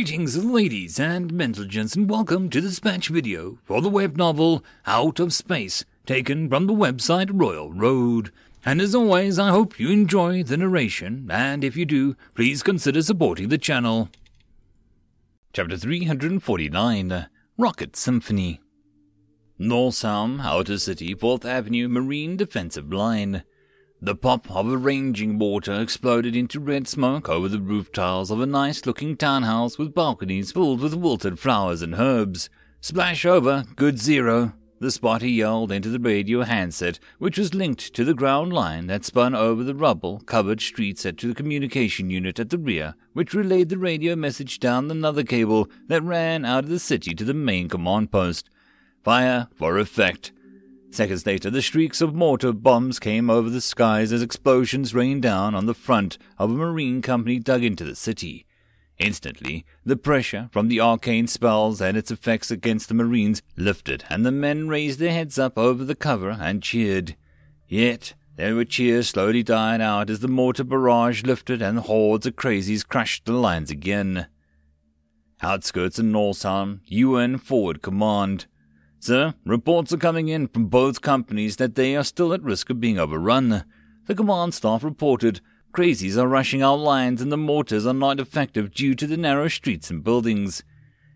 Greetings, ladies and gentlemen, and welcome to the dispatch video for the web novel Out of Space, taken from the website Royal Road. And as always, I hope you enjoy the narration, and if you do, please consider supporting the channel. Chapter 349 Rocket Symphony Northam, Outer City, 4th Avenue Marine Defensive Line. The pop of a ranging mortar exploded into red smoke over the roof tiles of a nice looking townhouse with balconies filled with wilted flowers and herbs. Splash over, good zero. The spotter yelled into the radio handset, which was linked to the ground line that spun over the rubble covered street set to the communication unit at the rear, which relayed the radio message down another cable that ran out of the city to the main command post. Fire for effect. Seconds later, the streaks of mortar bombs came over the skies as explosions rained down on the front of a marine company dug into the city. Instantly, the pressure from the arcane spells and its effects against the marines lifted, and the men raised their heads up over the cover and cheered. Yet, their cheers slowly died out as the mortar barrage lifted and hordes of crazies crushed the lines again. Outskirts of Northam, UN Forward Command. Sir, reports are coming in from both companies that they are still at risk of being overrun. The command staff reported crazies are rushing our lines and the mortars are not effective due to the narrow streets and buildings.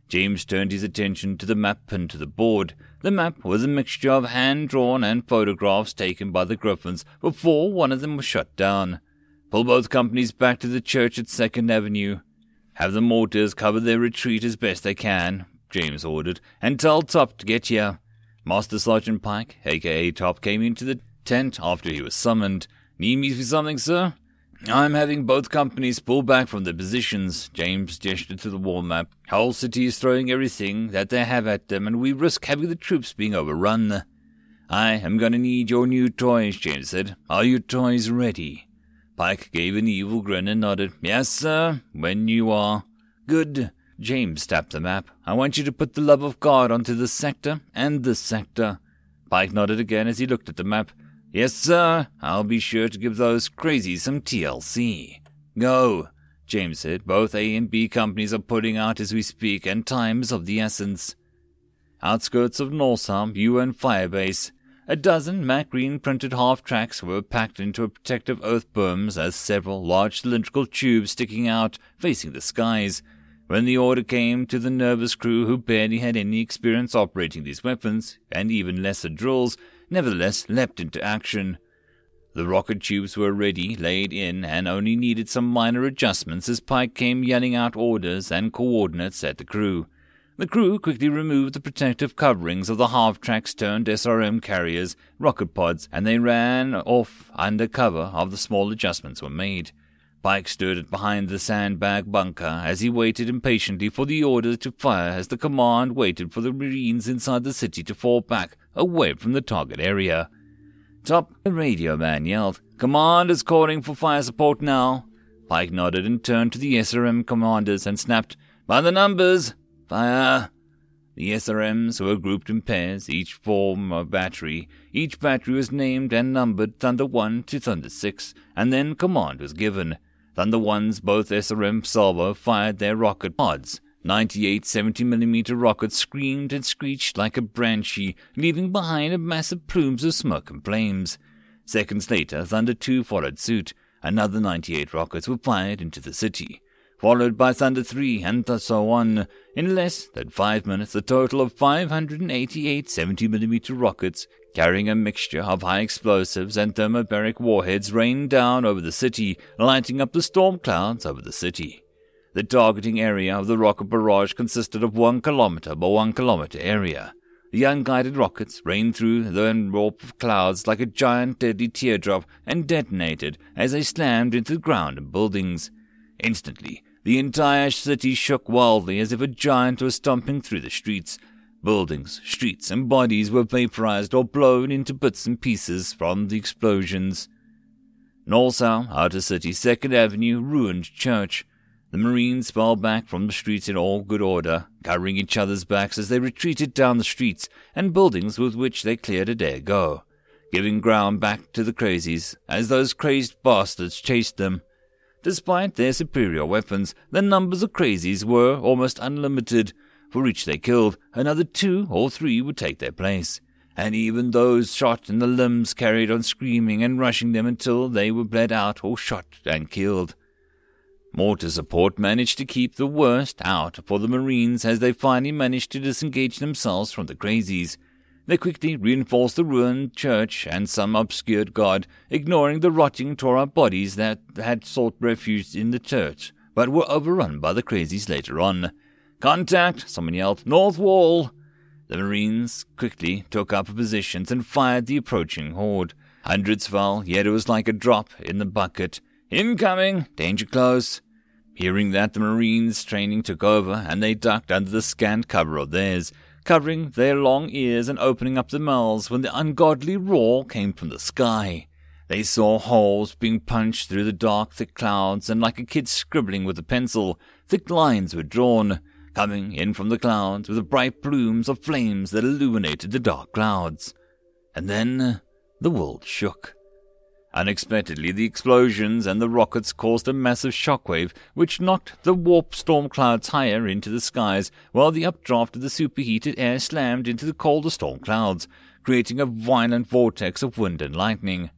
James turned his attention to the map and to the board. The map was a mixture of hand drawn and photographs taken by the Griffins before one of them was shut down. Pull both companies back to the church at Second Avenue. Have the mortars cover their retreat as best they can. James ordered, and tell Top to get here. Master Sergeant Pike, aka Top, came into the tent after he was summoned. Need me for something, sir? I'm having both companies pull back from their positions. James gestured to the wall map. Whole city is throwing everything that they have at them, and we risk having the troops being overrun. I am going to need your new toys, James said. Are your toys ready? Pike gave an evil grin and nodded. Yes, sir, when you are. Good. James tapped the map. I want you to put the love of God onto this sector and this sector. Pike nodded again as he looked at the map. Yes, sir. I'll be sure to give those crazies some TLC. Go, James said. Both A and B companies are putting out as we speak, and time is of the essence. Outskirts of Northam, UN Firebase. A dozen matte green printed half tracks were packed into protective earth berms as several large cylindrical tubes sticking out, facing the skies. When the order came to the nervous crew who barely had any experience operating these weapons, and even lesser drills, nevertheless leapt into action. The rocket tubes were ready, laid in, and only needed some minor adjustments as Pike came yelling out orders and coordinates at the crew. The crew quickly removed the protective coverings of the half-tracks turned SRM carriers, rocket pods, and they ran off under cover of the small adjustments were made. Pike stood behind the sandbag bunker as he waited impatiently for the order to fire as the command waited for the Marines inside the city to fall back away from the target area. Top, the radio man yelled, Command is calling for fire support now. Pike nodded and turned to the SRM commanders and snapped, By the numbers! Fire! The SRMs were grouped in pairs, each form a battery. Each battery was named and numbered Thunder 1 to Thunder 6, and then command was given. Thunder Ones, both SRM Salvo, fired their rocket pods. 98 70mm rockets screamed and screeched like a banshee, leaving behind a massive plumes of smoke and flames. Seconds later, Thunder 2 followed suit. Another 98 rockets were fired into the city, followed by Thunder 3 and so on. In less than five minutes, a total of 588 70mm rockets carrying a mixture of high explosives and thermobaric warheads rained down over the city, lighting up the storm clouds over the city. The targeting area of the rocket barrage consisted of one kilometer by one kilometer area. The unguided rockets rained through the envelope of clouds like a giant deadly teardrop and detonated as they slammed into the ground and buildings. Instantly, the entire city shook wildly as if a giant was stomping through the streets, Buildings, streets, and bodies were vaporized or blown into bits and pieces from the explosions. Northam, Outer City, Second Avenue, ruined church. The Marines fell back from the streets in all good order, covering each other's backs as they retreated down the streets and buildings with which they cleared a day ago, giving ground back to the crazies as those crazed bastards chased them. Despite their superior weapons, the numbers of crazies were almost unlimited. For each they killed, another two or three would take their place. And even those shot in the limbs carried on screaming and rushing them until they were bled out or shot and killed. Mortar support managed to keep the worst out for the Marines as they finally managed to disengage themselves from the crazies. They quickly reinforced the ruined church and some obscured god, ignoring the rotting, tore up bodies that had sought refuge in the church, but were overrun by the crazies later on. Contact! Someone yelled. North wall! The Marines quickly took up positions and fired the approaching horde. Hundreds fell, yet it was like a drop in the bucket. Incoming! Danger close! Hearing that, the Marines' training took over, and they ducked under the scant cover of theirs covering their long ears and opening up their mouths when the ungodly roar came from the sky. They saw holes being punched through the dark, thick clouds, and like a kid scribbling with a pencil, thick lines were drawn, coming in from the clouds with bright plumes of flames that illuminated the dark clouds. And then uh, the world shook. Unexpectedly, the explosions and the rockets caused a massive shockwave which knocked the warp storm clouds higher into the skies, while the updraft of the superheated air slammed into the colder storm clouds, creating a violent vortex of wind and lightning.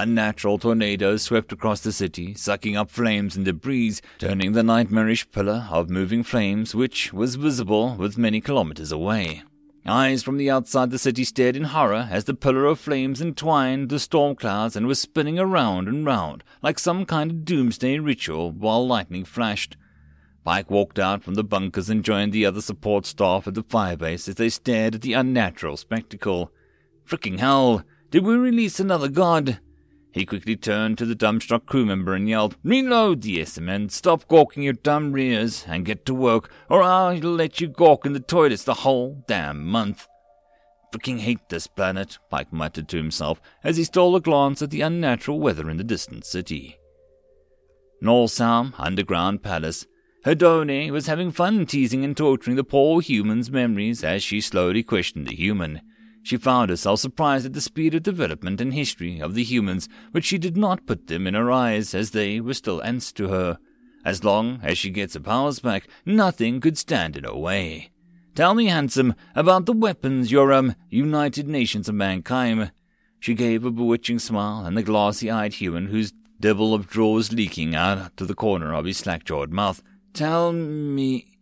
Unnatural tornadoes swept across the city, sucking up flames and debris, turning the nightmarish pillar of moving flames, which was visible with many kilometers away. Eyes from the outside the city stared in horror as the pillar of flames entwined the storm clouds and was spinning around and round like some kind of doomsday ritual while lightning flashed. Pike walked out from the bunkers and joined the other support staff at the firebase as they stared at the unnatural spectacle. Fricking hell! Did we release another god? He quickly turned to the dumbstruck crew member and yelled, Reload the SRM, stop gawking your dumb rears, and get to work, or I'll let you gawk in the toilets the whole damn month. Freaking hate this planet, Pike muttered to himself as he stole a glance at the unnatural weather in the distant city. Norsalm Underground Palace. Hedone was having fun teasing and torturing the poor human's memories as she slowly questioned the human. She found herself surprised at the speed of development and history of the humans, but she did not put them in her eyes, as they were still ants to her. As long as she gets her powers back, nothing could stand in her way. Tell me, handsome, about the weapons your, um, United Nations of Mankind. She gave a bewitching smile, and the glassy-eyed human, whose devil of draw was leaking out to the corner of his slack-jawed mouth. Tell me...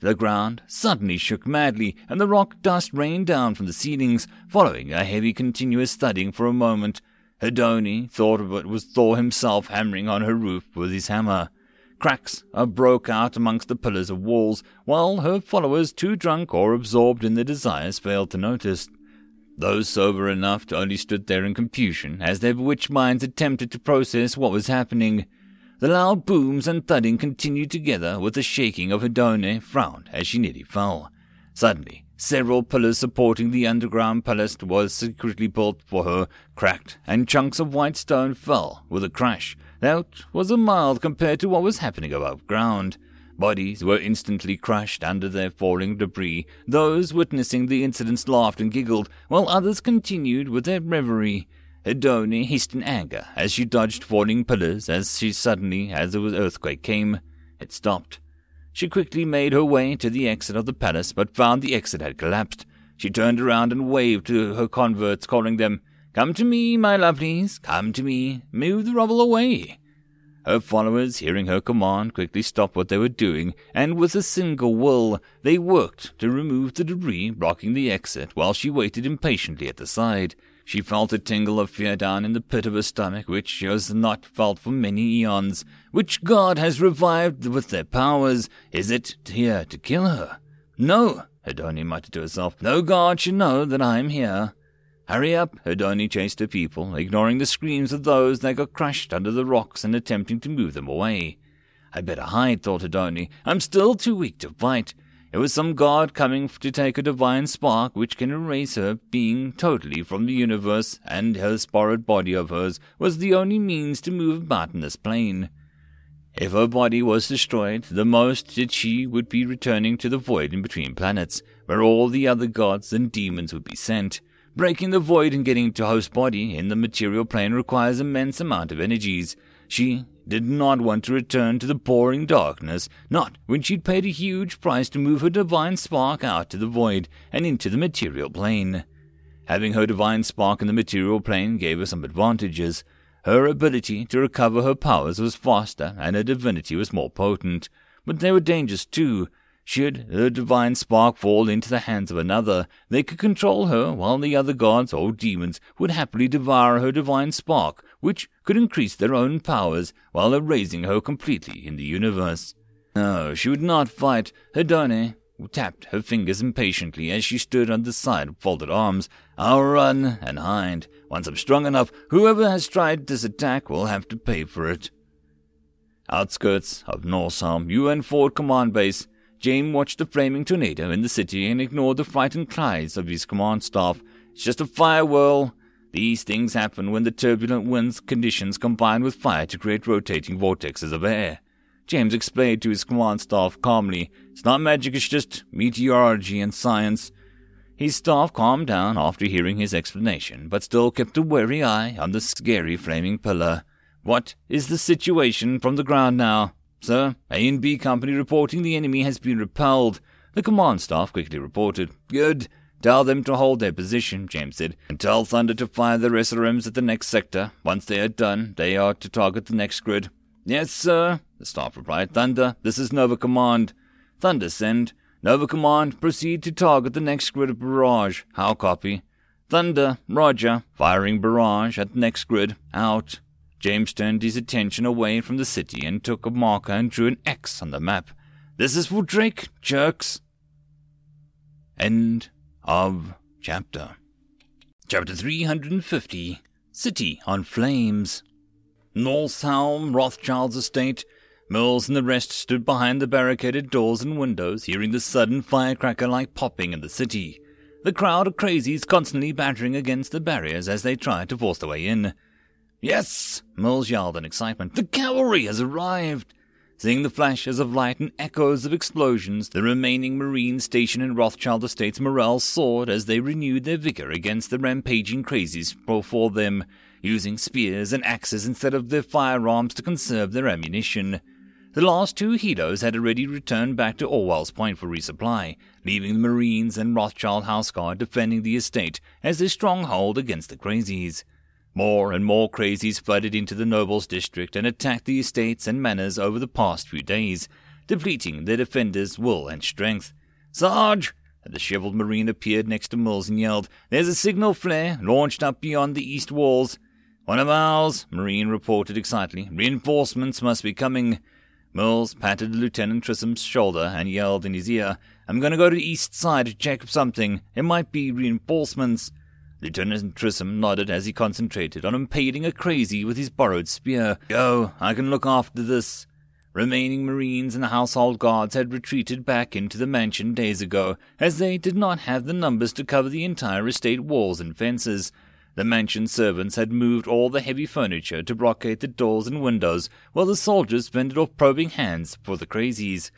The ground suddenly shook madly, and the rock dust rained down from the ceilings, following a heavy continuous thudding for a moment. Hedone thought it was Thor himself hammering on her roof with his hammer. Cracks broke out amongst the pillars of walls, while her followers, too drunk or absorbed in their desires, failed to notice. Those sober enough to only stood there in confusion as their bewitched minds attempted to process what was happening. The loud booms and thudding continued together with the shaking of Hedone frowned as she nearly fell. Suddenly, several pillars supporting the underground palace was secretly built for her cracked, and chunks of white stone fell with a crash that was a mild compared to what was happening above ground. Bodies were instantly crushed under their falling debris. Those witnessing the incidents laughed and giggled, while others continued with their reverie. Hedone hissed in anger as she dodged falling pillars as she suddenly, as the earthquake came, it stopped. She quickly made her way to the exit of the palace, but found the exit had collapsed. She turned around and waved to her converts, calling them, Come to me, my lovelies, come to me, move the rubble away. Her followers, hearing her command, quickly stopped what they were doing, and with a single will, they worked to remove the debris blocking the exit while she waited impatiently at the side. She felt a tingle of fear down in the pit of her stomach, which she has not felt for many eons. Which god has revived with their powers? Is it here to kill her? No, Hedone muttered to herself. No god should know that I am here. Hurry up, Hedone chased her people, ignoring the screams of those that got crushed under the rocks and attempting to move them away. I'd better hide, thought Hedone. I'm still too weak to fight. It was some god coming to take a divine spark which can erase her being totally from the universe, and her borrowed body of hers was the only means to move about in this plane. If her body was destroyed, the most that she would be returning to the void in between planets, where all the other gods and demons would be sent. Breaking the void and getting to host body in the material plane requires immense amount of energies. She did not want to return to the boring darkness, not when she'd paid a huge price to move her divine spark out to the void and into the material plane. Having her divine spark in the material plane gave her some advantages. Her ability to recover her powers was faster, and her divinity was more potent. But there were dangers too. Should her divine spark fall into the hands of another, they could control her, while the other gods or demons would happily devour her divine spark, which could increase their own powers while erasing her completely in the universe. No, she would not fight. Hedone tapped her fingers impatiently as she stood on the side with folded arms. I'll run and hide. Once I'm strong enough, whoever has tried this attack will have to pay for it. Outskirts of Norsalm, UN Ford Command Base, James watched the flaming tornado in the city and ignored the frightened cries of his command staff. It's just a fire whirl. These things happen when the turbulent winds conditions combine with fire to create rotating vortexes of air. James explained to his command staff calmly, It's not magic, it's just meteorology and science. His staff calmed down after hearing his explanation, but still kept a wary eye on the scary flaming pillar. What is the situation from the ground now? Sir, A and B Company reporting the enemy has been repelled. The command staff quickly reported. Good. Tell them to hold their position, James said, and tell Thunder to fire the SRMs at the next sector. Once they are done, they are to target the next grid. Yes, sir, the staff replied. Thunder, this is Nova Command. Thunder, send. Nova Command, proceed to target the next grid of barrage. How copy? Thunder, Roger, firing barrage at the next grid. Out. James turned his attention away from the city and took a marker and drew an X on the map. This is for Drake, jerks. End of chapter. Chapter 350 City on Flames. Northalm, Rothschild's estate. Mills and the rest stood behind the barricaded doors and windows, hearing the sudden firecracker like popping in the city. The crowd of crazies constantly battering against the barriers as they tried to force their way in. Yes! Mills yelled in excitement. The cavalry has arrived! Seeing the flashes of light and echoes of explosions, the remaining Marines stationed in Rothschild Estates morale soared as they renewed their vigor against the rampaging crazies before them, using spears and axes instead of their firearms to conserve their ammunition. The last two heroes had already returned back to Orwell's Point for resupply, leaving the Marines and Rothschild House Guard defending the estate as their stronghold against the crazies. More and more crazies flooded into the nobles' district and attacked the estates and manors over the past few days, depleting their defenders' will and strength. Sarge! The disheveled marine appeared next to Mills and yelled, There's a signal flare launched up beyond the east walls. One of ours, Marine reported excitedly. Reinforcements must be coming. Mills patted Lieutenant Trissom's shoulder and yelled in his ear, I'm going to go to the east side to check something. It might be reinforcements. Lieutenant Trissom nodded as he concentrated on impaling a crazy with his borrowed spear. Go, I can look after this. Remaining Marines and the household guards had retreated back into the mansion days ago, as they did not have the numbers to cover the entire estate walls and fences. The mansion servants had moved all the heavy furniture to blockade the doors and windows, while the soldiers fended off probing hands for the crazies.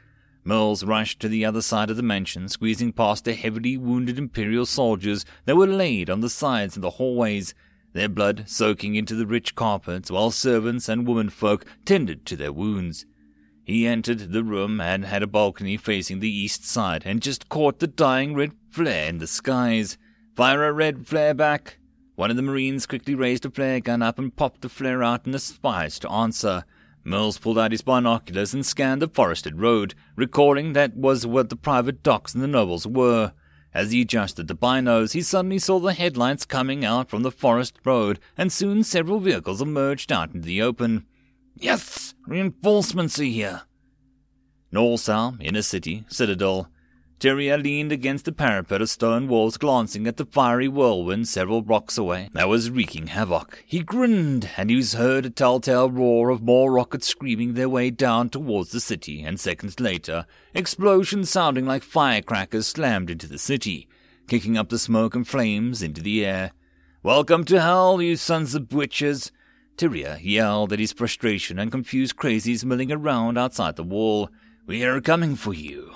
Mills rushed to the other side of the mansion, squeezing past the heavily wounded Imperial soldiers that were laid on the sides of the hallways, their blood soaking into the rich carpets, while servants and womenfolk tended to their wounds. He entered the room and had a balcony facing the east side, and just caught the dying red flare in the skies. Fire a red flare back! One of the Marines quickly raised a flare gun up and popped the flare out in the spies to answer. Mills pulled out his binoculars and scanned the forested road, recalling that was what the private docks and the nobles were. As he adjusted the binos, he suddenly saw the headlights coming out from the forest road, and soon several vehicles emerged out into the open. Yes, reinforcements are here. Norsalm, inner city, citadel. Tyria leaned against the parapet of stone walls, glancing at the fiery whirlwind several blocks away that was wreaking havoc. He grinned, and he was heard a telltale roar of more rockets screaming their way down towards the city, and seconds later, explosions sounding like firecrackers slammed into the city, kicking up the smoke and flames into the air. Welcome to hell, you sons of witches! Tyria yelled at his frustration and confused crazies milling around outside the wall. We are coming for you.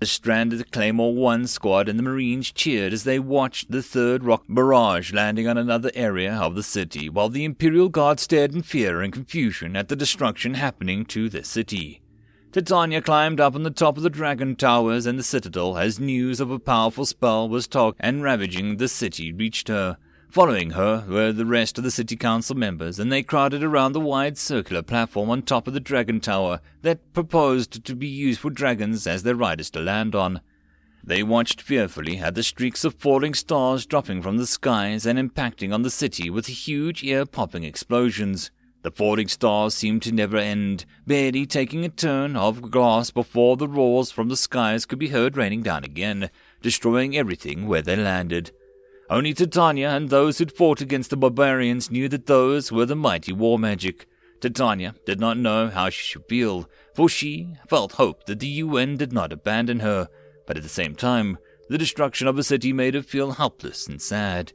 The stranded Claymore 1 squad and the Marines cheered as they watched the third rock barrage landing on another area of the city, while the Imperial Guard stared in fear and confusion at the destruction happening to the city. Titania climbed up on the top of the dragon towers and the citadel as news of a powerful spell was talked and ravaging the city reached her. Following her were the rest of the city council members, and they crowded around the wide circular platform on top of the dragon tower that proposed to be used for dragons as their riders to land on. They watched fearfully at the streaks of falling stars dropping from the skies and impacting on the city with huge ear popping explosions. The falling stars seemed to never end, barely taking a turn of glass before the roars from the skies could be heard raining down again, destroying everything where they landed. Only Titania and those who'd fought against the barbarians knew that those were the mighty war magic. Titania did not know how she should feel, for she felt hope that the UN did not abandon her, but at the same time, the destruction of a city made her feel helpless and sad.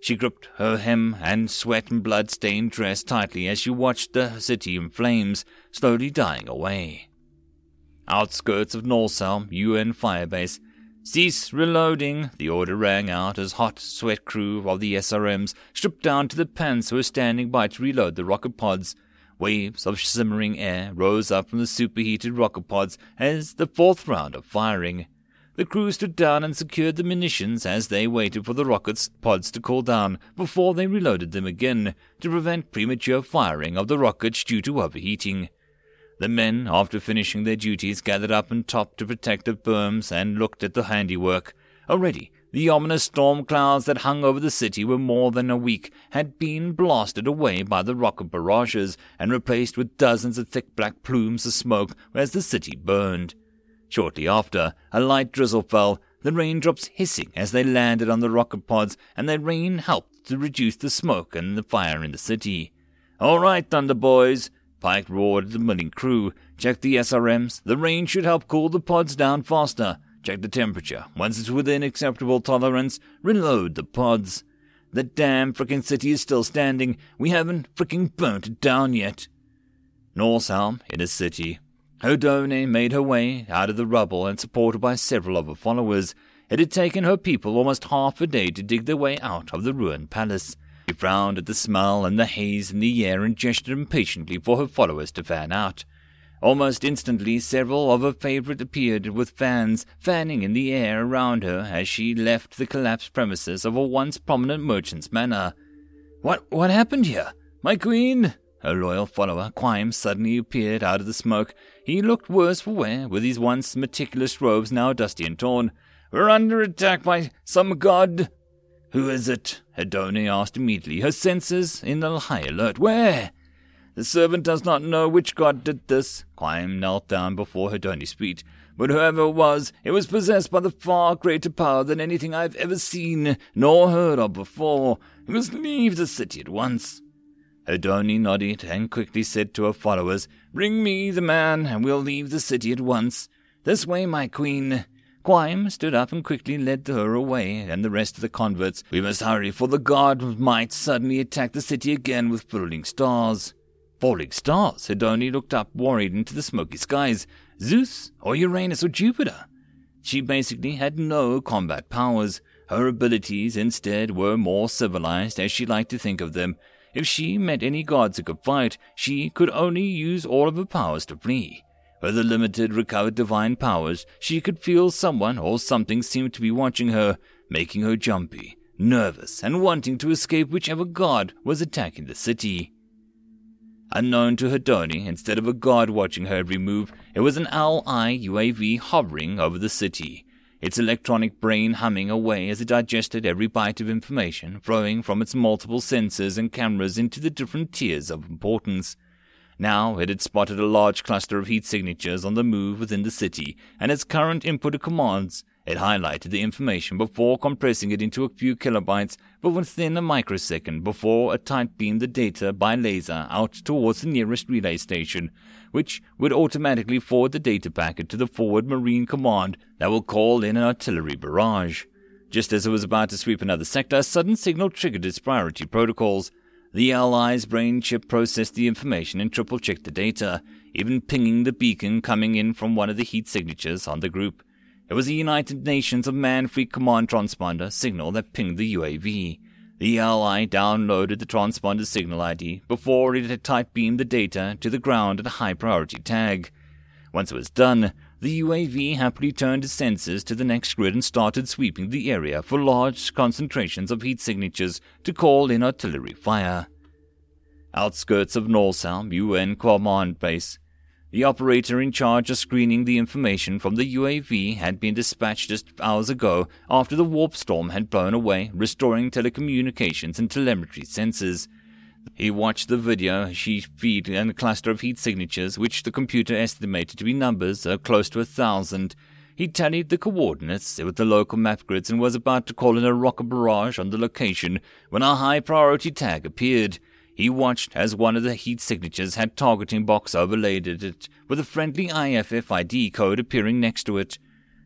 She gripped her hem and sweat and blood stained dress tightly as she watched the city in flames, slowly dying away. Outskirts of Norsal, UN firebase, Cease reloading, the order rang out as hot sweat crew of the SRMs stripped down to the pants who were standing by to reload the rocket pods. Waves of simmering air rose up from the superheated rocket pods as the fourth round of firing. The crew stood down and secured the munitions as they waited for the rocket pods to cool down before they reloaded them again to prevent premature firing of the rockets due to overheating. The men, after finishing their duties, gathered up on top to protect the berms and looked at the handiwork. Already, the ominous storm clouds that hung over the city for more than a week had been blasted away by the rocket barrages and replaced with dozens of thick black plumes of smoke as the city burned. Shortly after, a light drizzle fell, the raindrops hissing as they landed on the rocket pods, and the rain helped to reduce the smoke and the fire in the city. All right, Thunder Boys, Pike roared at the milling crew. Check the SRMs. The rain should help cool the pods down faster. Check the temperature. Once it's within acceptable tolerance, reload the pods. The damn frickin' city is still standing. We haven't frickin' burnt it down yet. Norsalm, in a city. Hedone made her way out of the rubble and supported by several of her followers. It had taken her people almost half a day to dig their way out of the ruined palace. Frowned at the smell and the haze in the air and gestured impatiently for her followers to fan out. Almost instantly, several of her favorite appeared with fans fanning in the air around her as she left the collapsed premises of a once prominent merchant's manor. What what happened here? My queen? Her loyal follower, Quime, suddenly appeared out of the smoke. He looked worse for wear, with his once meticulous robes now dusty and torn. We're under attack by some god. Who is it? Hedone asked immediately, her senses in a high alert. Where? The servant does not know which god did this. Quime knelt down before Hedone's feet. But whoever it was, it was possessed by the far greater power than anything I've ever seen nor heard of before. We must leave the city at once. Hedone nodded and quickly said to her followers, Bring me the man, and we'll leave the city at once. This way, my queen. Quime stood up and quickly led her away, and the rest of the converts. We must hurry, for the god might suddenly attack the city again with falling stars. Falling stars? Hedone looked up, worried, into the smoky skies. Zeus, or Uranus, or Jupiter? She basically had no combat powers. Her abilities, instead, were more civilized, as she liked to think of them. If she met any gods who could fight, she could only use all of her powers to flee. With the limited recovered divine powers, she could feel someone or something seemed to be watching her, making her jumpy, nervous, and wanting to escape whichever god was attacking the city. Unknown to Hedone, instead of a god watching her every move, it was an Owl-Eye UAV hovering over the city, its electronic brain humming away as it digested every byte of information flowing from its multiple sensors and cameras into the different tiers of importance. Now it had spotted a large cluster of heat signatures on the move within the city, and its current input of commands. It highlighted the information before compressing it into a few kilobytes, but within a microsecond before it tight beamed the data by laser out towards the nearest relay station, which would automatically forward the data packet to the forward Marine Command that will call in an artillery barrage. Just as it was about to sweep another sector, a sudden signal triggered its priority protocols. The Allies' brain chip processed the information and triple checked the data, even pinging the beacon coming in from one of the heat signatures on the group. It was the United Nations of Man Free Command transponder signal that pinged the UAV. The ELI downloaded the transponder signal ID before it had type beamed the data to the ground at a high priority tag. Once it was done, the UAV happily turned its sensors to the next grid and started sweeping the area for large concentrations of heat signatures to call in artillery fire. Outskirts of Norsam UN Command Base, the operator in charge of screening the information from the UAV had been dispatched just hours ago after the warp storm had blown away, restoring telecommunications and telemetry sensors. He watched the video she feed and a cluster of heat signatures, which the computer estimated to be numbers of close to a thousand. He tallied the coordinates with the local map grids and was about to call in a rocket barrage on the location when a high priority tag appeared. He watched as one of the heat signatures had targeting box overlaid it with a friendly IFF ID code appearing next to it.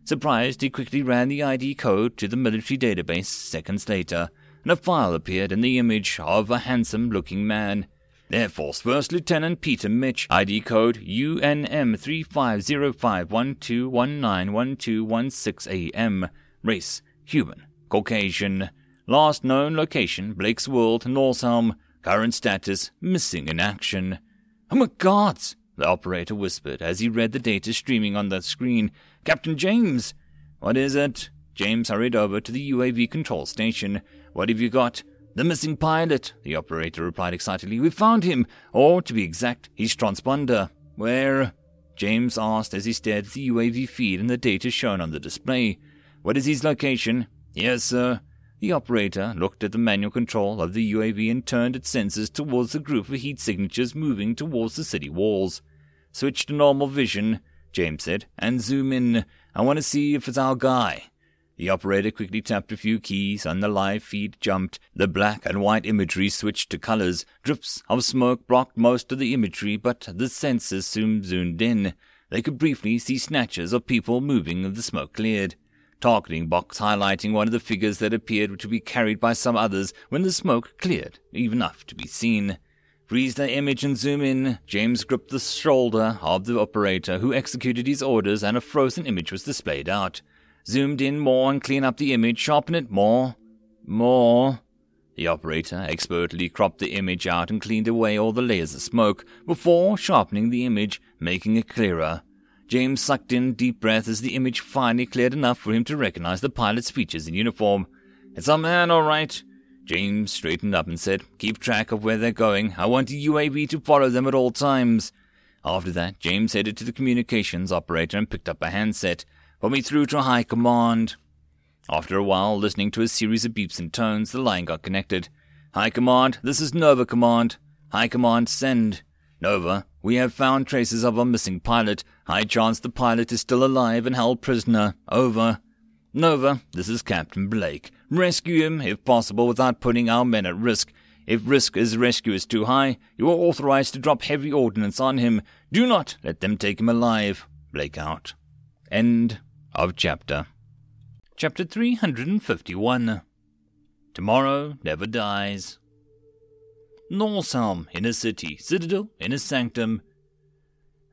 Surprised, he quickly ran the ID code to the military database seconds later and a file appeared in the image of a handsome looking man. Air Force First Lieutenant Peter Mitch, ID code UNM350512191216AM, race human, Caucasian, last known location Blake's World, Norshelm, current status missing in action. Oh my God! The operator whispered as he read the data streaming on the screen. Captain James! What is it? James hurried over to the UAV control station. What have you got? The missing pilot, the operator replied excitedly. We found him, or to be exact, his transponder. Where? James asked as he stared at the UAV feed and the data shown on the display. What is his location? Yes, sir. The operator looked at the manual control of the UAV and turned its sensors towards the group of heat signatures moving towards the city walls. Switch to normal vision, James said, and zoom in. I want to see if it's our guy. The operator quickly tapped a few keys and the live feed jumped. The black and white imagery switched to colors. Drips of smoke blocked most of the imagery, but the sensors soon zoomed in. They could briefly see snatches of people moving as the smoke cleared. Targeting box highlighting one of the figures that appeared to be carried by some others when the smoke cleared, enough to be seen. Freeze the image and zoom in. James gripped the shoulder of the operator, who executed his orders, and a frozen image was displayed out zoomed in more and clean up the image, sharpen it more. More. The operator expertly cropped the image out and cleaned away all the layers of smoke before sharpening the image, making it clearer. James sucked in deep breath as the image finally cleared enough for him to recognize the pilot's features in uniform. It's our man, all right. James straightened up and said, Keep track of where they're going. I want the UAV to follow them at all times. After that, James headed to the communications operator and picked up a handset. Put me through to High Command. After a while, listening to a series of beeps and tones, the line got connected. High Command, this is Nova Command. High Command, send. Nova, we have found traces of a missing pilot. High chance the pilot is still alive and held prisoner. Over. Nova, this is Captain Blake. Rescue him, if possible, without putting our men at risk. If risk is rescue is too high, you are authorized to drop heavy ordnance on him. Do not let them take him alive. Blake out. End of chapter. Chapter 351 Tomorrow Never Dies. Norshelm, in a city, Citadel, in a sanctum.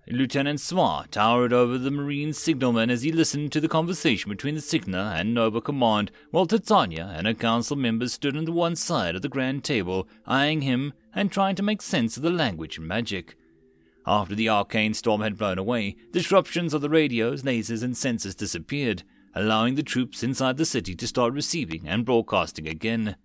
Lieutenant Swar towered over the Marine signalman as he listened to the conversation between the Signa and Nova Command, while Titania and her council members stood on the one side of the grand table, eyeing him and trying to make sense of the language and magic. After the arcane storm had blown away, disruptions of the radios, lasers, and sensors disappeared, allowing the troops inside the city to start receiving and broadcasting again.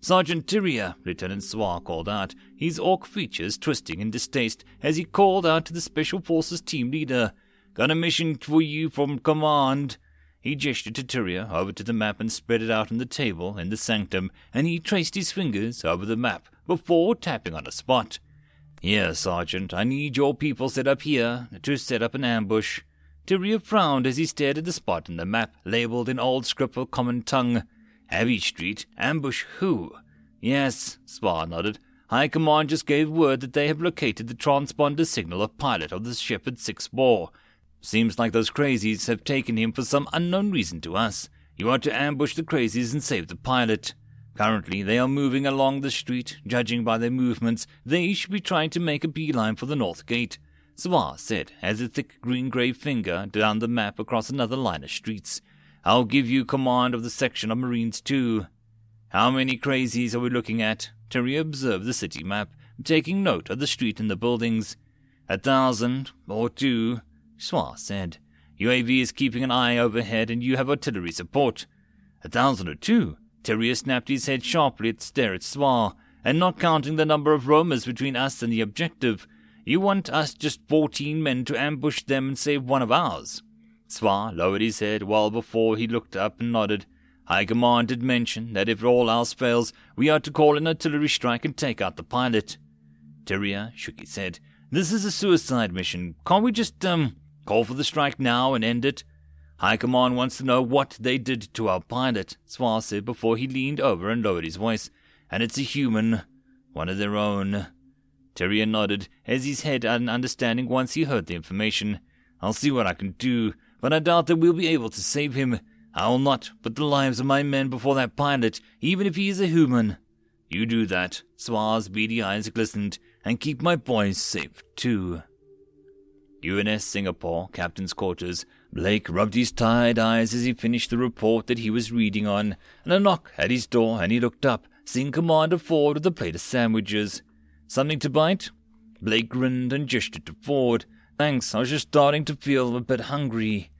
Sergeant Tyria, Lieutenant Swar called out, his orc features twisting in distaste as he called out to the Special Forces team leader. Got a mission for you from command. He gestured to Tyria over to the map and spread it out on the table in the sanctum, and he traced his fingers over the map before tapping on a spot. Yes, Sergeant, I need your people set up here to set up an ambush. Tyria frowned as he stared at the spot on the map, labeled in old script of common tongue. Abbey Street, ambush who? Yes, Swar nodded. High Command just gave word that they have located the transponder signal of pilot of the Shepherd 6-4. Seems like those crazies have taken him for some unknown reason to us. You are to ambush the crazies and save the pilot. Currently, they are moving along the street. Judging by their movements, they should be trying to make a beeline for the north gate. Swa said, as a thick green-gray finger down the map across another line of streets. I'll give you command of the section of Marines too. How many crazies are we looking at? Tyria observed the city map, taking note of the street and the buildings. A thousand, or two, Swa said. UAV is keeping an eye overhead and you have artillery support. A thousand or two? Tyria snapped his head sharply to stare at and not counting the number of roamers between us and the objective. You want us just fourteen men to ambush them and save one of ours? Swa lowered his head while before he looked up and nodded. High Command did mention that if all else fails, we are to call an artillery strike and take out the pilot. Tyria shook his head. This is a suicide mission. Can't we just, um, call for the strike now and end it? High Command wants to know what they did to our pilot, Swa said before he leaned over and lowered his voice. And it's a human. One of their own. Tyria nodded, as his head had an understanding once he heard the information. I'll see what I can do, but I doubt that we'll be able to save him. I'll not put the lives of my men before that pilot, even if he is a human. You do that, Swa's beady eyes glistened, and keep my boys safe, too. UNS Singapore, Captain's Quarters. Blake rubbed his tired eyes as he finished the report that he was reading on, and a knock at his door, and he looked up, seeing Commander Ford with a plate of sandwiches. Something to bite? Blake grinned and gestured to Ford. Thanks, I was just starting to feel a bit hungry.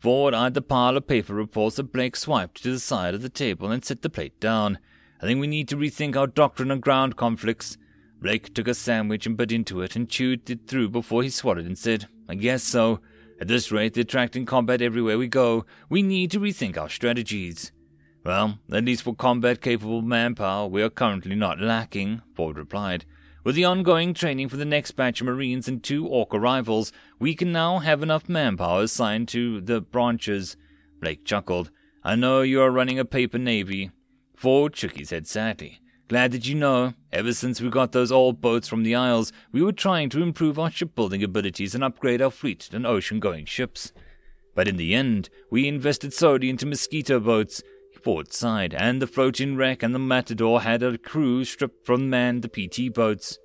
Ford eyed the pile of paper reports that Blake swiped to the side of the table and set the plate down. I think we need to rethink our doctrine on ground conflicts. Blake took a sandwich and bit into it and chewed it through before he swallowed and said, I guess so. At this rate, they're attracting combat everywhere we go. We need to rethink our strategies. Well, at least for combat capable manpower, we are currently not lacking, Ford replied. With the ongoing training for the next batch of Marines and two Orc arrivals, we can now have enough manpower assigned to the branches. Blake chuckled. I know you are running a paper navy. Ford shook his head sadly. Glad that you know, ever since we got those old boats from the Isles, we were trying to improve our shipbuilding abilities and upgrade our fleet and ocean going ships. But in the end, we invested solely into mosquito boats, Ford sighed, and the floating wreck and the Matador had a crew stripped from man the PT boats.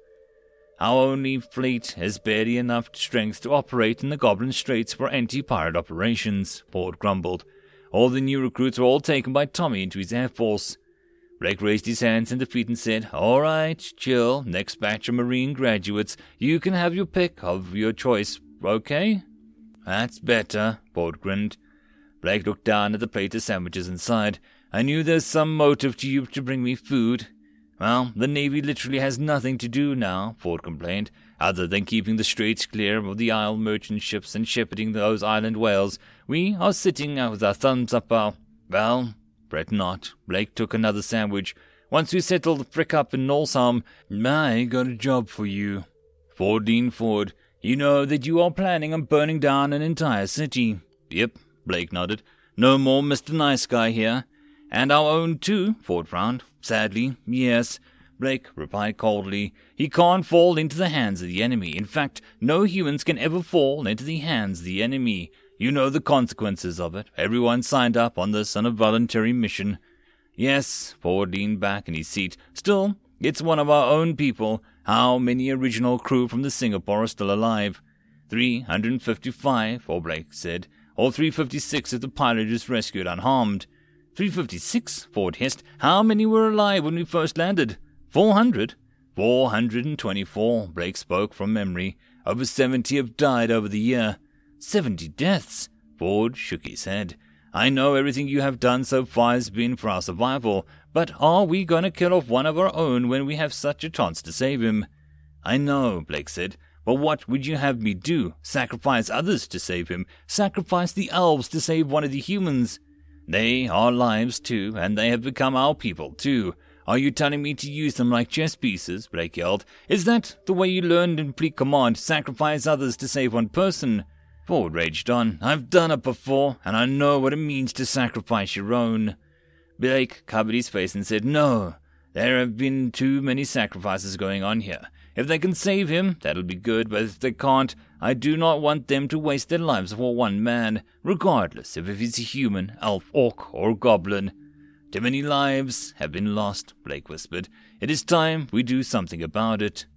Our only fleet has barely enough strength to operate in the Goblin Straits for anti-pirate operations, Ford grumbled. All the new recruits were all taken by Tommy into his air force. Blake raised his hands in defeat and said, All right, chill. Next batch of Marine graduates. You can have your pick of your choice, okay? That's better, Ford grinned. Blake looked down at the plate of sandwiches and sighed. I knew there's some motive to you to bring me food. Well, the Navy literally has nothing to do now, Ford complained, other than keeping the straits clear of the Isle merchant ships and shepherding those island whales. We are sitting with our thumbs up our. Well, Brett not. Blake took another sandwich. Once we settle the frick up in Nolsam, I got a job for you. Ford leaned forward. You know that you are planning on burning down an entire city. Yep, Blake nodded. No more Mr. Nice Guy here. And our own too, Ford frowned. Sadly, yes. Blake replied coldly. He can't fall into the hands of the enemy. In fact, no humans can ever fall into the hands of the enemy. You know the consequences of it. Everyone signed up on this on a voluntary mission. Yes, Ford leaned back in his seat. Still, it's one of our own people. How many original crew from the Singapore are still alive? 355, or Blake said, or 356 if the pilot is rescued unharmed. 356, Ford hissed. How many were alive when we first landed? 400? 424, Blake spoke from memory. Over 70 have died over the year. Seventy deaths? Ford shook his head. I know everything you have done so far has been for our survival, but are we going to kill off one of our own when we have such a chance to save him? I know, Blake said, but what would you have me do? Sacrifice others to save him? Sacrifice the elves to save one of the humans? They are lives too, and they have become our people too. Are you telling me to use them like chess pieces? Blake yelled. Is that the way you learned in Fleet Command? Sacrifice others to save one person? Ford raged on. I've done it before, and I know what it means to sacrifice your own. Blake covered his face and said, No, there have been too many sacrifices going on here. If they can save him, that'll be good, but if they can't, I do not want them to waste their lives for one man, regardless of if he's a human, elf, orc, or goblin. Too many lives have been lost, Blake whispered. It is time we do something about it.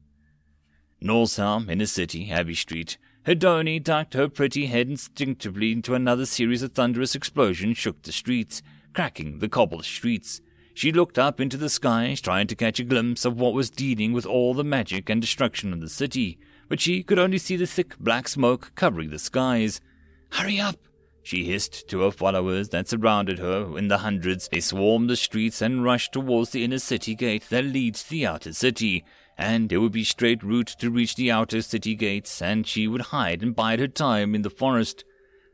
Norsalm, in a city, Abbey Street. Hedoni ducked her pretty head instinctively into another series of thunderous explosions shook the streets, cracking the cobbled streets. She looked up into the sky, trying to catch a glimpse of what was dealing with all the magic and destruction of the city, but she could only see the thick black smoke covering the skies. Hurry up! She hissed to her followers that surrounded her in the hundreds. They swarmed the streets and rushed towards the inner city gate that leads to the outer city, and it would be straight route to reach the outer city gates, and she would hide and bide her time in the forest.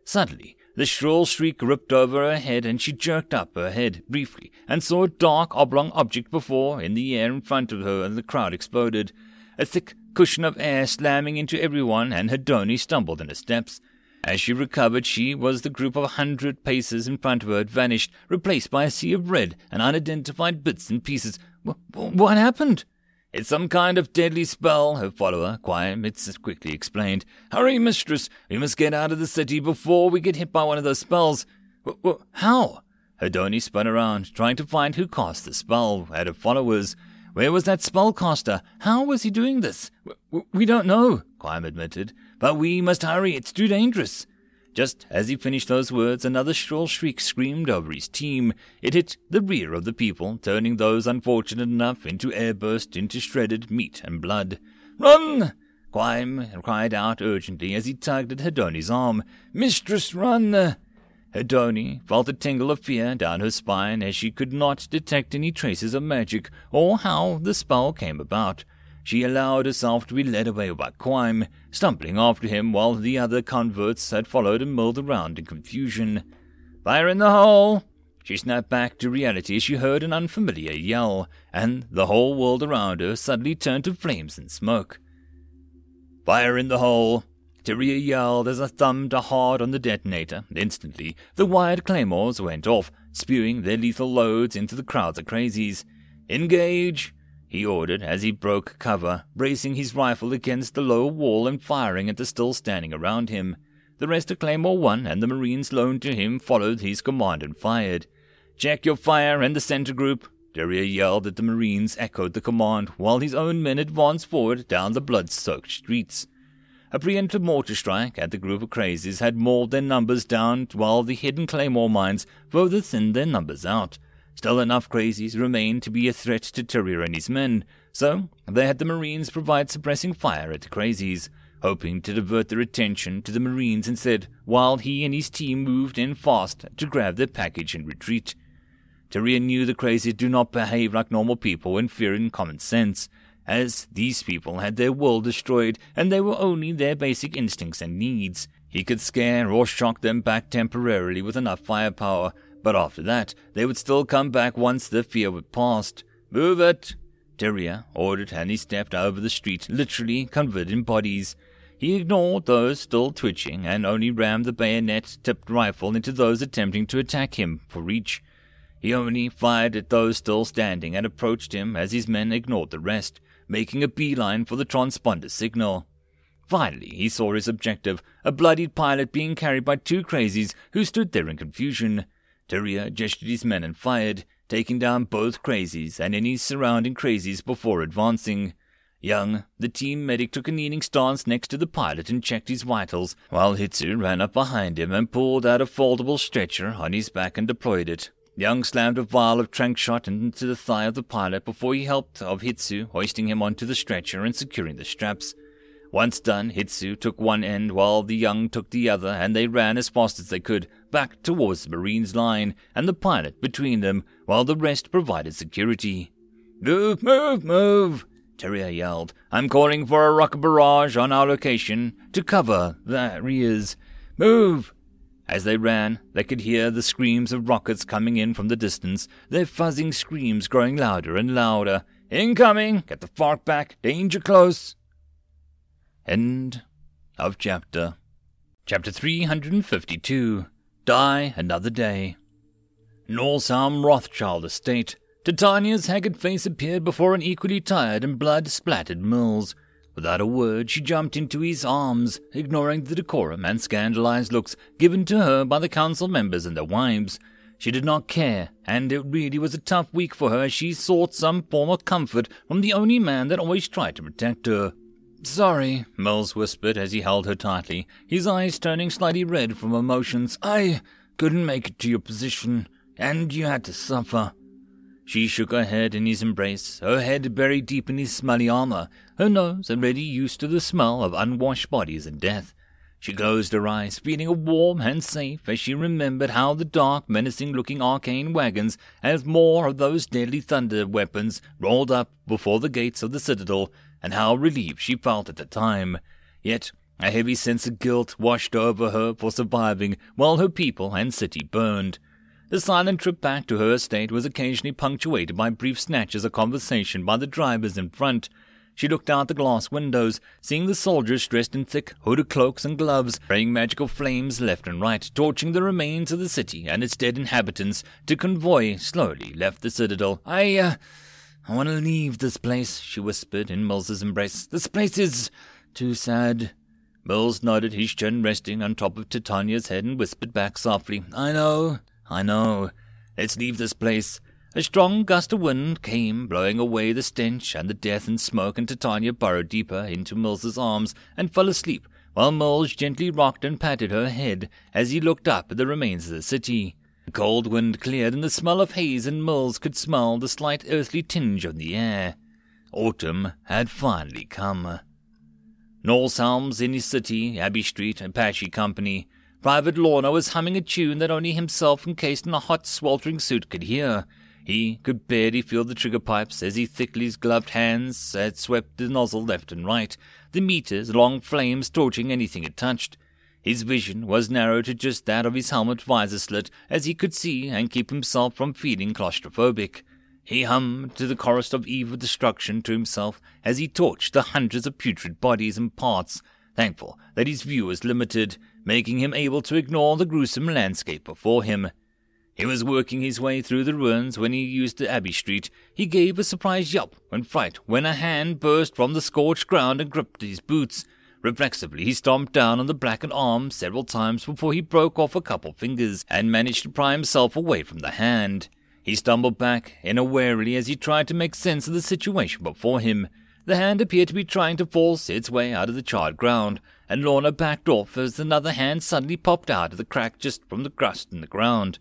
Suddenly, the shrill shriek ripped over her head, and she jerked up her head briefly and saw a dark oblong object before in the air in front of her, and the crowd exploded. A thick cushion of air slamming into everyone, and Hedone stumbled in her steps. As she recovered, she was the group of a hundred paces in front of her had vanished, replaced by a sea of red and unidentified bits and pieces. what happened? It's some kind of deadly spell, her follower, Quime quickly explained. Hurry, mistress, we must get out of the city before we get hit by one of those spells. W- w- how? Hedone spun around, trying to find who cast the spell at her followers. Where was that spellcaster? How was he doing this? W- we don't know, Quime admitted, but we must hurry, it's too dangerous. Just as he finished those words, another shrill shriek screamed over his team. It hit the rear of the people, turning those unfortunate enough into airburst into shredded meat and blood. Run! Quime cried out urgently as he tugged at Hedone's arm. Mistress, run! Hedone felt a tingle of fear down her spine as she could not detect any traces of magic or how the spell came about. She allowed herself to be led away by Quime, stumbling after him while the other converts had followed and milled around in confusion. Fire in the hole! She snapped back to reality as she heard an unfamiliar yell, and the whole world around her suddenly turned to flames and smoke. Fire in the hole! Tyria yelled as a thumbed hard on the detonator. Instantly, the wired claymores went off, spewing their lethal loads into the crowds of crazies. Engage! He ordered as he broke cover, bracing his rifle against the low wall and firing at the still standing around him. The rest of Claymore 1 and the Marines loaned to him followed his command and fired. Check your fire and the center group. Tyria yelled at the Marines, echoed the command, while his own men advanced forward down the blood-soaked streets. A preemptive mortar strike at the group of crazies had mauled their numbers down while the hidden Claymore mines further thinned their numbers out. Still enough crazies remained to be a threat to Tyria and his men, so they had the Marines provide suppressing fire at the crazies, hoping to divert their attention to the Marines instead, while he and his team moved in fast to grab their package and retreat. Tyria knew the crazies do not behave like normal people when fearing common sense, as these people had their world destroyed and they were only their basic instincts and needs. He could scare or shock them back temporarily with enough firepower, but after that, they would still come back once the fear was past. Move it! Tyria ordered and he stepped over the street, literally covered in bodies. He ignored those still twitching and only rammed the bayonet tipped rifle into those attempting to attack him for reach. He only fired at those still standing and approached him as his men ignored the rest, making a beeline for the transponder signal. Finally, he saw his objective, a bloodied pilot being carried by two crazies who stood there in confusion. Tyria gestured his men and fired, taking down both crazies and any surrounding crazies before advancing. Young, the team medic took a kneeling stance next to the pilot and checked his vitals, while Hitsu ran up behind him and pulled out a foldable stretcher on his back and deployed it. Young slammed a vial of trank shot into the thigh of the pilot before he helped of Hitsu, hoisting him onto the stretcher and securing the straps. Once done, Hitsu took one end while the young took the other, and they ran as fast as they could, back towards the Marine's line and the pilot between them, while the rest provided security. Move, move, move! Tyria yelled. I'm calling for a rocket barrage on our location to cover the rears. Move! As they ran, they could hear the screams of rockets coming in from the distance, their fuzzing screams growing louder and louder. Incoming! Get the fark back! Danger close! End of chapter. Chapter 352 Die Another Day. Norsalm Rothschild Estate. Titania's haggard face appeared before an equally tired and blood splattered Mills. Without a word, she jumped into his arms, ignoring the decorum and scandalized looks given to her by the council members and their wives. She did not care, and it really was a tough week for her as she sought some form of comfort from the only man that always tried to protect her. Sorry, Mills whispered as he held her tightly, his eyes turning slightly red from emotions. I couldn't make it to your position, and you had to suffer. She shook her head in his embrace, her head buried deep in his smelly armor, her nose already used to the smell of unwashed bodies and death. She closed her eyes, feeling warm and safe as she remembered how the dark, menacing looking arcane wagons, as more of those deadly thunder weapons, rolled up before the gates of the citadel, and how relieved she felt at the time. Yet a heavy sense of guilt washed over her for surviving while her people and city burned. The silent trip back to her estate was occasionally punctuated by brief snatches of conversation by the drivers in front. She looked out the glass windows, seeing the soldiers dressed in thick, hooded cloaks and gloves, spraying magical flames left and right, torching the remains of the city and its dead inhabitants. The convoy slowly left the citadel. I, uh, I want to leave this place, she whispered in Mills's embrace. This place is too sad. Mills nodded, his chin resting on top of Titania's head, and whispered back softly, I know. I know. Let's leave this place. A strong gust of wind came, blowing away the stench and the death and smoke, and Titania burrowed deeper into Mills's arms and fell asleep, while Mills gently rocked and patted her head as he looked up at the remains of the city. Cold wind cleared, and the smell of haze and Mills could smell the slight earthly tinge of the air. Autumn had finally come. Norsalm's in his city, Abbey Street, Apache Company. Private Lorna was humming a tune that only himself encased in a hot, sweltering suit could hear. He could barely feel the trigger pipes as he thickly gloved hands had swept the nozzle left and right, the meters long flames torching anything it touched. His vision was narrowed to just that of his helmet visor slit as he could see and keep himself from feeling claustrophobic. He hummed to the chorus of evil destruction to himself as he torched the hundreds of putrid bodies and parts, thankful that his view was limited, making him able to ignore the gruesome landscape before him. He was working his way through the ruins when he used the Abbey Street. He gave a surprised yelp when fright when a hand burst from the scorched ground and gripped his boots. Reflexively, he stomped down on the blackened arm several times before he broke off a couple fingers and managed to pry himself away from the hand. He stumbled back, in a warily, as he tried to make sense of the situation before him. The hand appeared to be trying to force its way out of the charred ground, and Lorna backed off as another hand suddenly popped out of the crack just from the crust in the ground.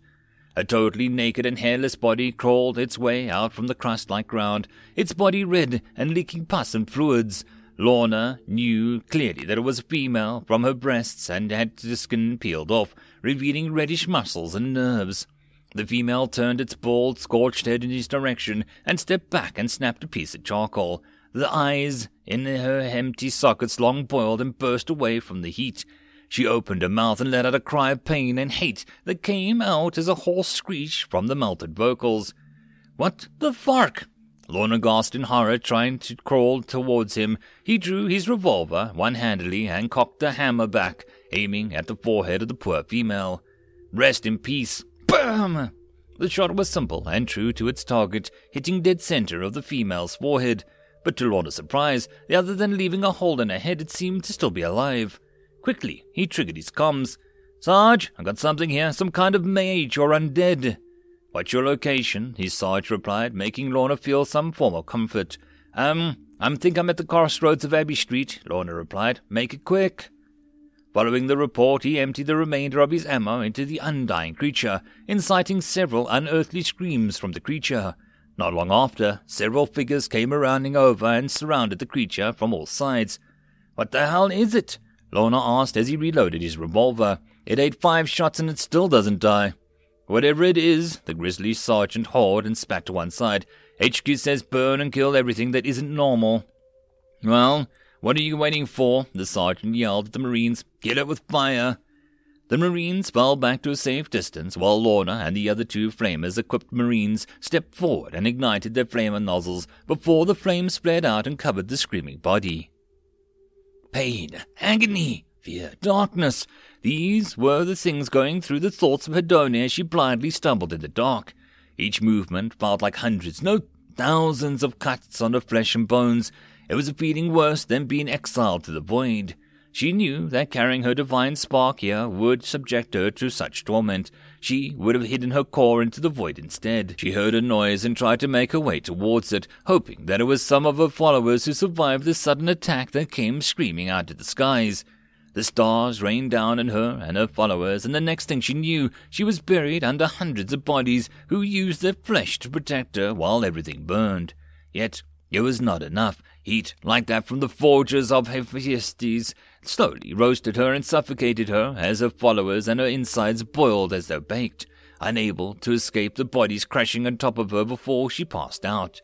A totally naked and hairless body crawled its way out from the crust like ground, its body red and leaking pus and fluids. Lorna knew clearly that it was a female from her breasts and had the skin peeled off, revealing reddish muscles and nerves. The female turned its bald, scorched head in his direction and stepped back and snapped a piece of charcoal. The eyes in her empty sockets long boiled and burst away from the heat. She opened her mouth and let out a cry of pain and hate that came out as a hoarse screech from the melted vocals. What the fark? Lorna gasped in horror, trying to crawl towards him. He drew his revolver one-handedly and cocked the hammer back, aiming at the forehead of the poor female. Rest in peace. Bam! The shot was simple and true to its target, hitting dead center of the female's forehead but to Lorna's surprise, the other than leaving a hole in her head, it seemed to still be alive. Quickly, he triggered his comms. Sarge, I got something here, some kind of mage or undead. What's your location? His sergeant replied, making Lorna feel some form of comfort. Um, I think I'm at the crossroads of Abbey Street, Lorna replied. Make it quick. Following the report, he emptied the remainder of his ammo into the undying creature, inciting several unearthly screams from the creature. Not long after, several figures came rounding over and surrounded the creature from all sides. What the hell is it? Lorna asked as he reloaded his revolver. It ate five shots and it still doesn't die. Whatever it is, the grizzly sergeant hauled and spat to one side. HQ says burn and kill everything that isn't normal. Well, what are you waiting for? The sergeant yelled at the Marines. Get it with fire. The Marines fell back to a safe distance while Lorna and the other two flamers equipped Marines stepped forward and ignited their flamer nozzles before the flames spread out and covered the screaming body. Pain, agony, fear, darkness. These were the things going through the thoughts of Hedonia as she blindly stumbled in the dark. Each movement felt like hundreds, no thousands of cuts on her flesh and bones. It was a feeling worse than being exiled to the void. She knew that carrying her divine spark here would subject her to such torment. she would have hidden her core into the void instead. She heard a noise and tried to make her way towards it, hoping that it was some of her followers who survived the sudden attack that came screaming out of the skies. The stars rained down on her and her followers, and the next thing she knew, she was buried under hundreds of bodies who used their flesh to protect her while everything burned. Yet it was not enough. Heat, like that from the forges of Hephaestus, slowly roasted her and suffocated her as her followers and her insides boiled as though baked, unable to escape the bodies crashing on top of her before she passed out.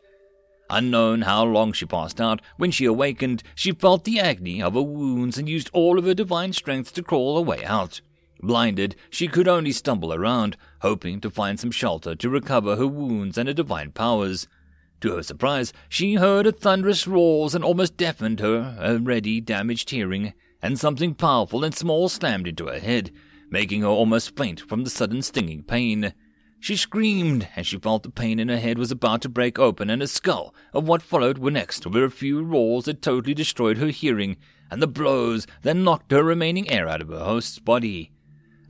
Unknown how long she passed out, when she awakened, she felt the agony of her wounds and used all of her divine strength to crawl her way out. Blinded, she could only stumble around, hoping to find some shelter to recover her wounds and her divine powers. To her surprise, she heard a thunderous roars and almost deafened her already damaged hearing, and something powerful and small slammed into her head, making her almost faint from the sudden stinging pain. She screamed as she felt the pain in her head was about to break open, and a skull of what followed were next were a few roars that totally destroyed her hearing, and the blows that knocked her remaining air out of her host's body.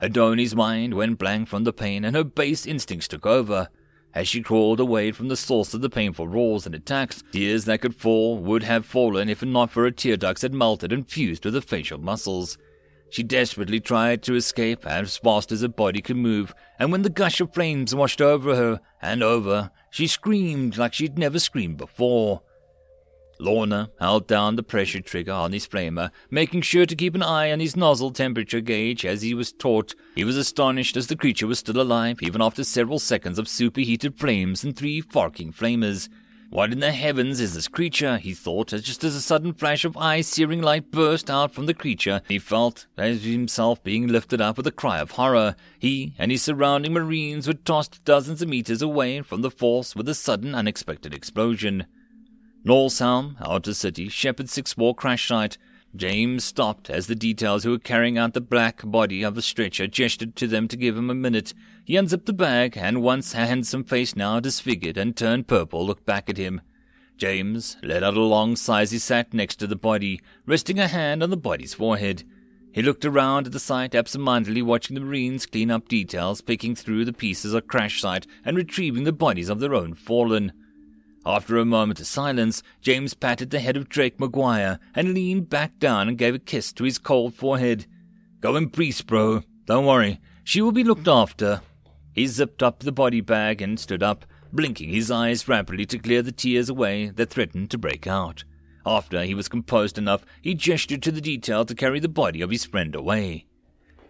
Hedone's mind went blank from the pain, and her base instincts took over. As she crawled away from the source of the painful roars and attacks, tears that could fall would have fallen if not for her tear ducts had melted and fused with her facial muscles. She desperately tried to escape as fast as her body could move, and when the gush of flames washed over her and over, she screamed like she'd never screamed before. Lorna held down the pressure trigger on his flamer, making sure to keep an eye on his nozzle temperature gauge as he was taught. He was astonished as the creature was still alive, even after several seconds of superheated flames and three forking flamers. What in the heavens is this creature? he thought, as just as a sudden flash of eye-searing light burst out from the creature. He felt as himself being lifted up with a cry of horror. He and his surrounding marines were tossed dozens of meters away from the force with a sudden unexpected explosion. Norselm, Outer City, Shepherd six war crash site. James stopped as the details who were carrying out the black body of the stretcher gestured to them to give him a minute. He unzipped the bag, and once handsome face now disfigured and turned purple looked back at him. James let out a long sigh as he sat next to the body, resting a hand on the body's forehead. He looked around at the site, absent-mindedly watching the Marines clean up details, picking through the pieces of crash site and retrieving the bodies of their own fallen. After a moment of silence, James patted the head of Drake Maguire and leaned back down and gave a kiss to his cold forehead. Go in peace, bro. Don't worry. She will be looked after. He zipped up the body bag and stood up, blinking his eyes rapidly to clear the tears away that threatened to break out. After he was composed enough, he gestured to the detail to carry the body of his friend away.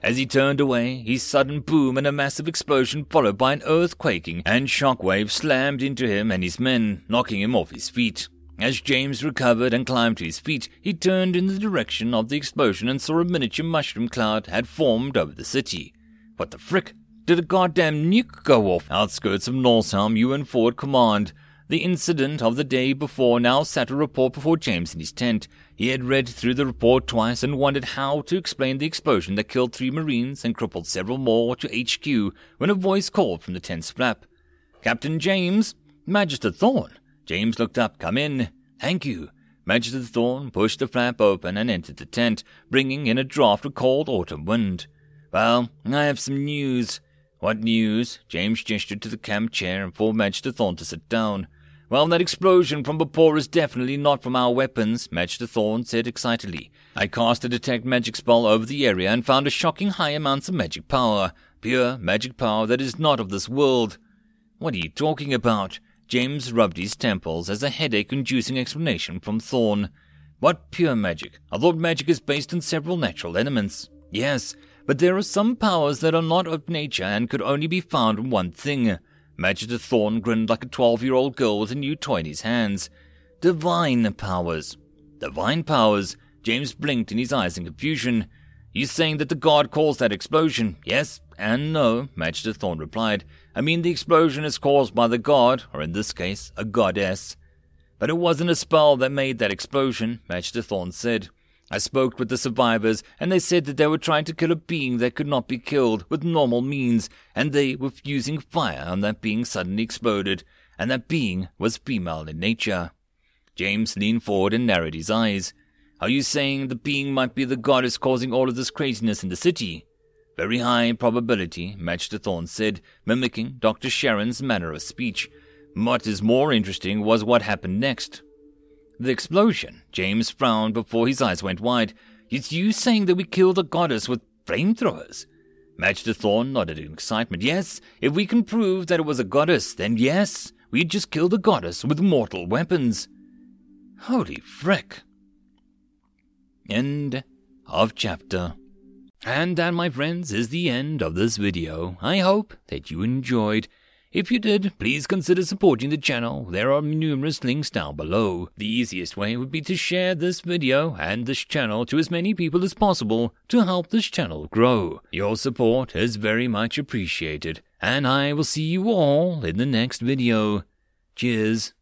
As he turned away, his sudden boom and a massive explosion followed by an earthquaking and shockwave slammed into him and his men, knocking him off his feet. As James recovered and climbed to his feet, he turned in the direction of the explosion and saw a miniature mushroom cloud had formed over the city. What the frick? did a goddamn nuke go off outskirts of Norselm UN Forward Command. The incident of the day before now sat a report before James in his tent. He had read through the report twice and wondered how to explain the explosion that killed three Marines and crippled several more to HQ when a voice called from the tent's flap. Captain James? Magister Thorn. James looked up. Come in. Thank you. Magister Thorn pushed the flap open and entered the tent, bringing in a draught of cold autumn wind. Well, I have some news. What news? James gestured to the camp chair and for Magister Thorn to sit down. Well, that explosion from before is definitely not from our weapons, Magister Thorn said excitedly. I cast a detect magic spell over the area and found a shocking high amounts of magic power. Pure magic power that is not of this world. What are you talking about? James rubbed his temples as a headache-inducing explanation from Thorn. What pure magic? I thought magic is based on several natural elements. Yes, but there are some powers that are not of nature and could only be found in one thing. Magister Thorn grinned like a twelve-year-old girl with a new toy in his hands. Divine powers. Divine powers? James blinked in his eyes in confusion. You're saying that the god caused that explosion? Yes and no, Magister Thorn replied. I mean the explosion is caused by the god, or in this case, a goddess. But it wasn't a spell that made that explosion, Magister Thorn said. I spoke with the survivors, and they said that they were trying to kill a being that could not be killed with normal means, and they were using fire on that being suddenly exploded, and that being was female in nature. James leaned forward and narrowed his eyes. Are you saying the being might be the goddess causing all of this craziness in the city? Very high probability, Magister Thorn said, mimicking Dr. Sharon's manner of speech. What is more interesting was what happened next. The explosion. James frowned before his eyes went wide. It's you saying that we killed a goddess with flamethrowers? Magister Thorn nodded in excitement. Yes, if we can prove that it was a goddess, then yes, we just killed a goddess with mortal weapons. Holy frick. End of chapter. And that, my friends, is the end of this video. I hope that you enjoyed. If you did, please consider supporting the channel. There are numerous links down below. The easiest way would be to share this video and this channel to as many people as possible to help this channel grow. Your support is very much appreciated, and I will see you all in the next video. Cheers.